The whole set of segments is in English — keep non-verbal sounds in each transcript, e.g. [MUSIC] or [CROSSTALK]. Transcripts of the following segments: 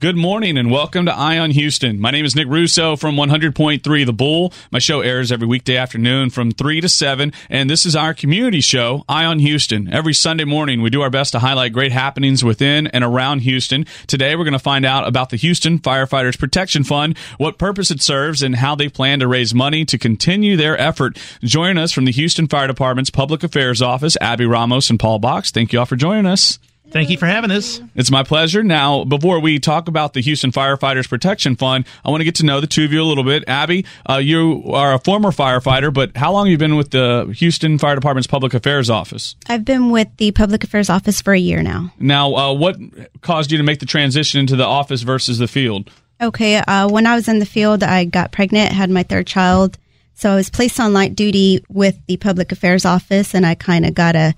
Good morning and welcome to Eye on Houston. My name is Nick Russo from 100.3 The Bull. My show airs every weekday afternoon from 3 to 7, and this is our community show, Eye on Houston. Every Sunday morning, we do our best to highlight great happenings within and around Houston. Today, we're going to find out about the Houston Firefighters Protection Fund, what purpose it serves, and how they plan to raise money to continue their effort. Join us from the Houston Fire Department's Public Affairs Office, Abby Ramos and Paul Box. Thank you all for joining us. Thank you for having us. It's my pleasure. Now, before we talk about the Houston Firefighters Protection Fund, I want to get to know the two of you a little bit. Abby, uh, you are a former firefighter, but how long have you been with the Houston Fire Department's Public Affairs Office? I've been with the Public Affairs Office for a year now. Now, uh, what caused you to make the transition into the office versus the field? Okay, uh, when I was in the field, I got pregnant, had my third child. So I was placed on light duty with the Public Affairs Office, and I kind of got a,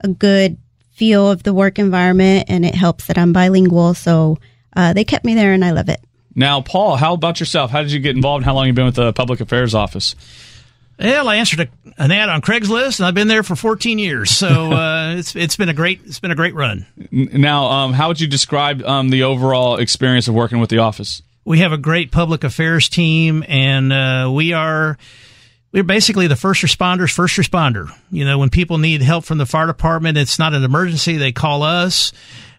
a good feel of the work environment, and it helps that I'm bilingual. So uh, they kept me there, and I love it. Now, Paul, how about yourself? How did you get involved? How long have you been with the Public Affairs Office? Well, I answered a, an ad on Craigslist, and I've been there for 14 years. So [LAUGHS] uh, it's it's been a great it's been a great run. Now, um, how would you describe um, the overall experience of working with the office? We have a great public affairs team, and uh, we are we're basically the first responders, first responder. You know, when people need help from the fire department, it's not an emergency. They call us.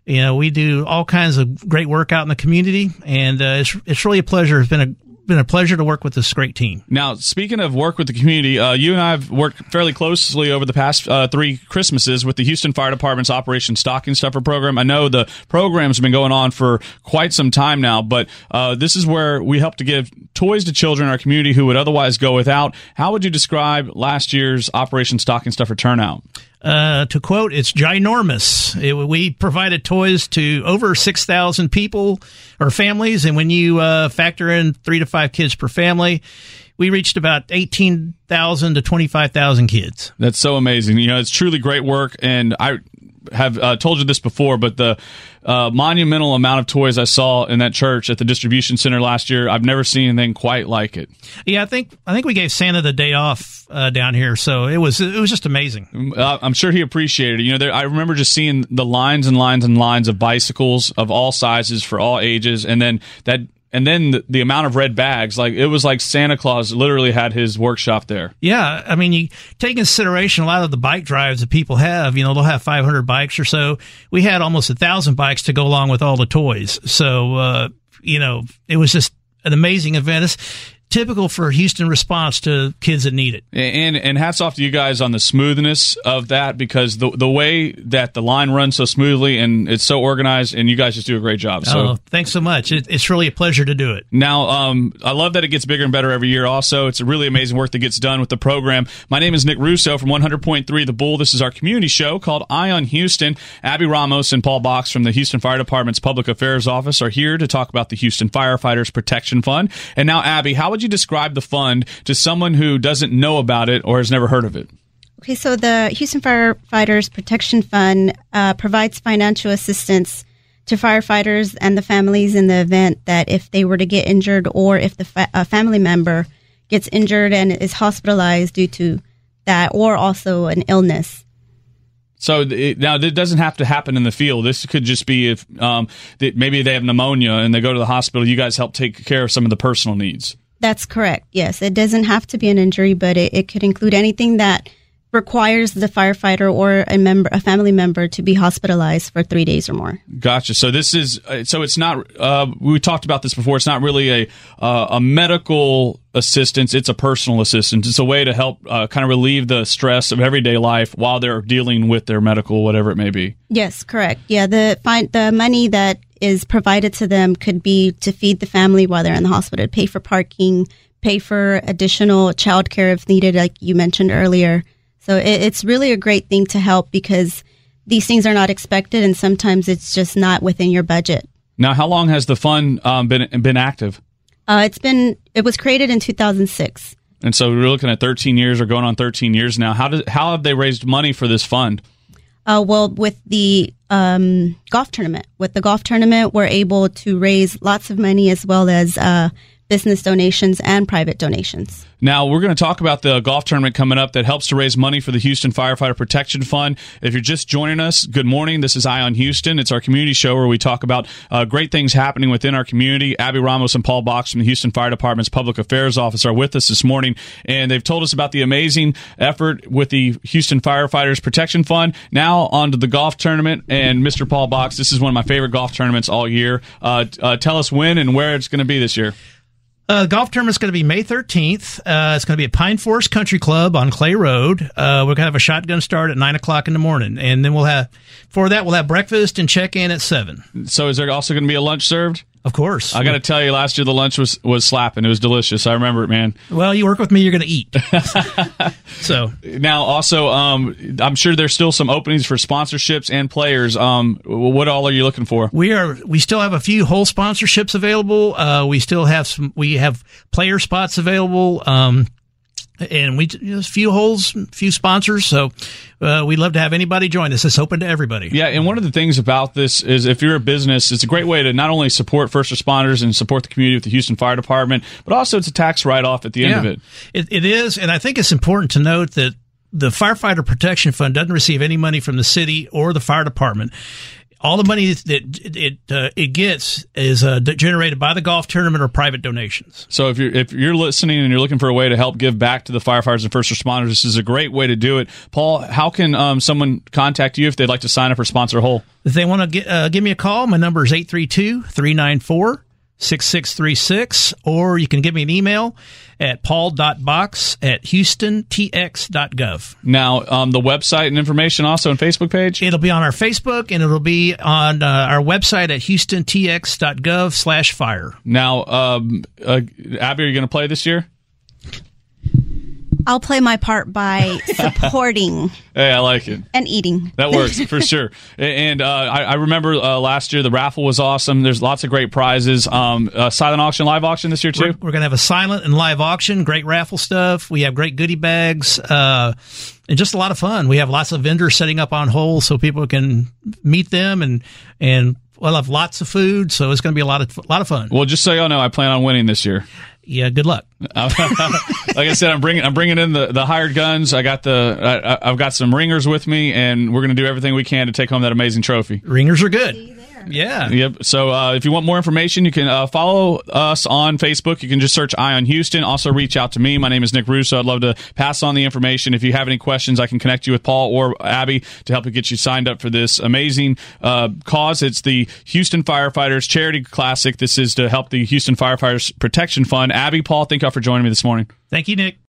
You know, we do all kinds of great work out in the community, and uh, it's it's really a pleasure. It's been a been a pleasure to work with this great team. Now, speaking of work with the community, uh, you and I have worked fairly closely over the past uh, three Christmases with the Houston Fire Department's Operation Stocking Stuffer program. I know the program's been going on for quite some time now, but uh, this is where we help to give toys to children in our community who would otherwise go without. How would you describe last year's Operation Stocking Stuffer turnout? Uh, to quote, it's ginormous. It, we provided toys to over 6,000 people or families. And when you uh, factor in three to five kids per family, we reached about 18,000 to 25,000 kids. That's so amazing. You know, it's truly great work. And I have uh, told you this before, but the uh, monumental amount of toys I saw in that church at the distribution center last year, I've never seen anything quite like it. Yeah, I think I think we gave Santa the day off uh, down here, so it was it was just amazing. Uh, I'm sure he appreciated it. You know, there, I remember just seeing the lines and lines and lines of bicycles of all sizes for all ages, and then that and then the, the, amount of red bags like it was like santa claus literally had his workshop there. Yeah i mean you take consideration a lot of the bike drives that people have you know they'll have 500 bikes or so. We had almost a thousand bikes to go along with all the toys. So uh, you know it was just an amazing event. It's, typical for Houston response to kids that need it. And and hats off to you guys on the smoothness of that because the the way that the line runs so smoothly and it's so organized and you guys just do a great job. So oh, thanks so much. It, it's really a pleasure to do it. Now, um, I love that it gets bigger and better every year. Also, it's a really amazing work that gets done with the program. My name is Nick Russo from 100.3 The Bull. This is our community show called Eye on Houston. Abby Ramos and Paul Box from the Houston Fire Department's Public Affairs Office are here to talk about the Houston Firefighters Protection Fund. And now, Abby, how would you describe the fund to someone who doesn't know about it or has never heard of it? Okay, so the Houston Firefighters Protection Fund uh, provides financial assistance to firefighters and the families in the event that if they were to get injured or if the fa- a family member gets injured and is hospitalized due to that or also an illness. So it, now it doesn't have to happen in the field. This could just be if um, maybe they have pneumonia and they go to the hospital. You guys help take care of some of the personal needs. That's correct. Yes, it doesn't have to be an injury, but it, it could include anything that requires the firefighter or a member, a family member, to be hospitalized for three days or more. Gotcha. So this is uh, so it's not. Uh, we talked about this before. It's not really a uh, a medical assistance. It's a personal assistance. It's a way to help uh, kind of relieve the stress of everyday life while they're dealing with their medical, whatever it may be. Yes, correct. Yeah, the find the money that is provided to them could be to feed the family while they're in the hospital, pay for parking, pay for additional childcare if needed, like you mentioned earlier. So it, it's really a great thing to help because these things are not expected, and sometimes it's just not within your budget. Now, how long has the fund um, been been active? Uh, it's been it was created in 2006. And so we're looking at 13 years or going on 13 years now. How does how have they raised money for this fund? Uh, well, with the um, golf tournament, with the golf tournament, we're able to raise lots of money as well as uh, business donations and private donations. Now, we're going to talk about the golf tournament coming up that helps to raise money for the Houston Firefighter Protection Fund. If you're just joining us, good morning. This is Eye on Houston. It's our community show where we talk about uh, great things happening within our community. Abby Ramos and Paul Box from the Houston Fire Department's Public Affairs Office are with us this morning, and they've told us about the amazing effort with the Houston Firefighters Protection Fund. Now, on to the golf tournament. And Mr. Paul Box, this is one of my favorite golf tournaments all year. Uh, uh, tell us when and where it's going to be this year. Uh, golf tournament's going to be May 13th. Uh, it's going to be at Pine Forest Country Club on Clay Road. Uh, we're going to have a shotgun start at 9 o'clock in the morning. And then we'll have, for that, we'll have breakfast and check in at 7. So, is there also going to be a lunch served? Of course. I got to tell you, last year the lunch was was slapping. It was delicious. I remember it, man. Well, you work with me, you're going to eat. [LAUGHS] so now, also, um, I'm sure there's still some openings for sponsorships and players. Um, what all are you looking for? We are. We still have a few hole sponsorships available. Uh, we still have some. We have player spots available. Um, and we you know, a few holes, few sponsors. So uh, we'd love to have anybody join us. It's open to everybody. Yeah, and one of the things about this is if you're a business, it's a great way to not only support first responders and support the community with the Houston Fire Department, but also it's a tax write off at the end yeah, of it. it. It is, and I think it's important to note that the Firefighter Protection Fund doesn't receive any money from the city or the fire department all the money that it uh, it gets is uh, generated by the golf tournament or private donations. So if you're if you're listening and you're looking for a way to help give back to the firefighters and first responders, this is a great way to do it. Paul, how can um, someone contact you if they'd like to sign up or sponsor hole? If they want to uh, give me a call, my number is 832 394 6636, or you can give me an email at paul.box at houstontx.gov. Now, um, the website and information also on Facebook page? It'll be on our Facebook and it'll be on uh, our website at houstontx.gov slash fire. Now, um, uh, Abby, are you going to play this year? I'll play my part by [LAUGHS] supporting. hey, I like it. And eating. That works for [LAUGHS] sure. And uh, I, I, remember uh, last year the raffle was awesome. There's lots of great prizes. Um, uh, silent auction, live auction this year too. We're, we're going to have a silent and live auction. Great raffle stuff. We have great goodie bags. Uh, and just a lot of fun. We have lots of vendors setting up on hold so people can meet them and and we'll have lots of food. So it's going to be a lot of a lot of fun. Well, just so y'all know, I plan on winning this year yeah, good luck. [LAUGHS] like I said, I'm bringing I'm bringing in the, the hired guns. I got the I, have got some ringers with me, and we're going to do everything we can to take home that amazing trophy. Ringers are good. Yeah. Yep. So uh, if you want more information, you can uh, follow us on Facebook. You can just search Eye on Houston. Also, reach out to me. My name is Nick Russo. I'd love to pass on the information. If you have any questions, I can connect you with Paul or Abby to help you get you signed up for this amazing uh, cause. It's the Houston Firefighters Charity Classic. This is to help the Houston Firefighters Protection Fund. Abby, Paul, thank y'all for joining me this morning. Thank you, Nick.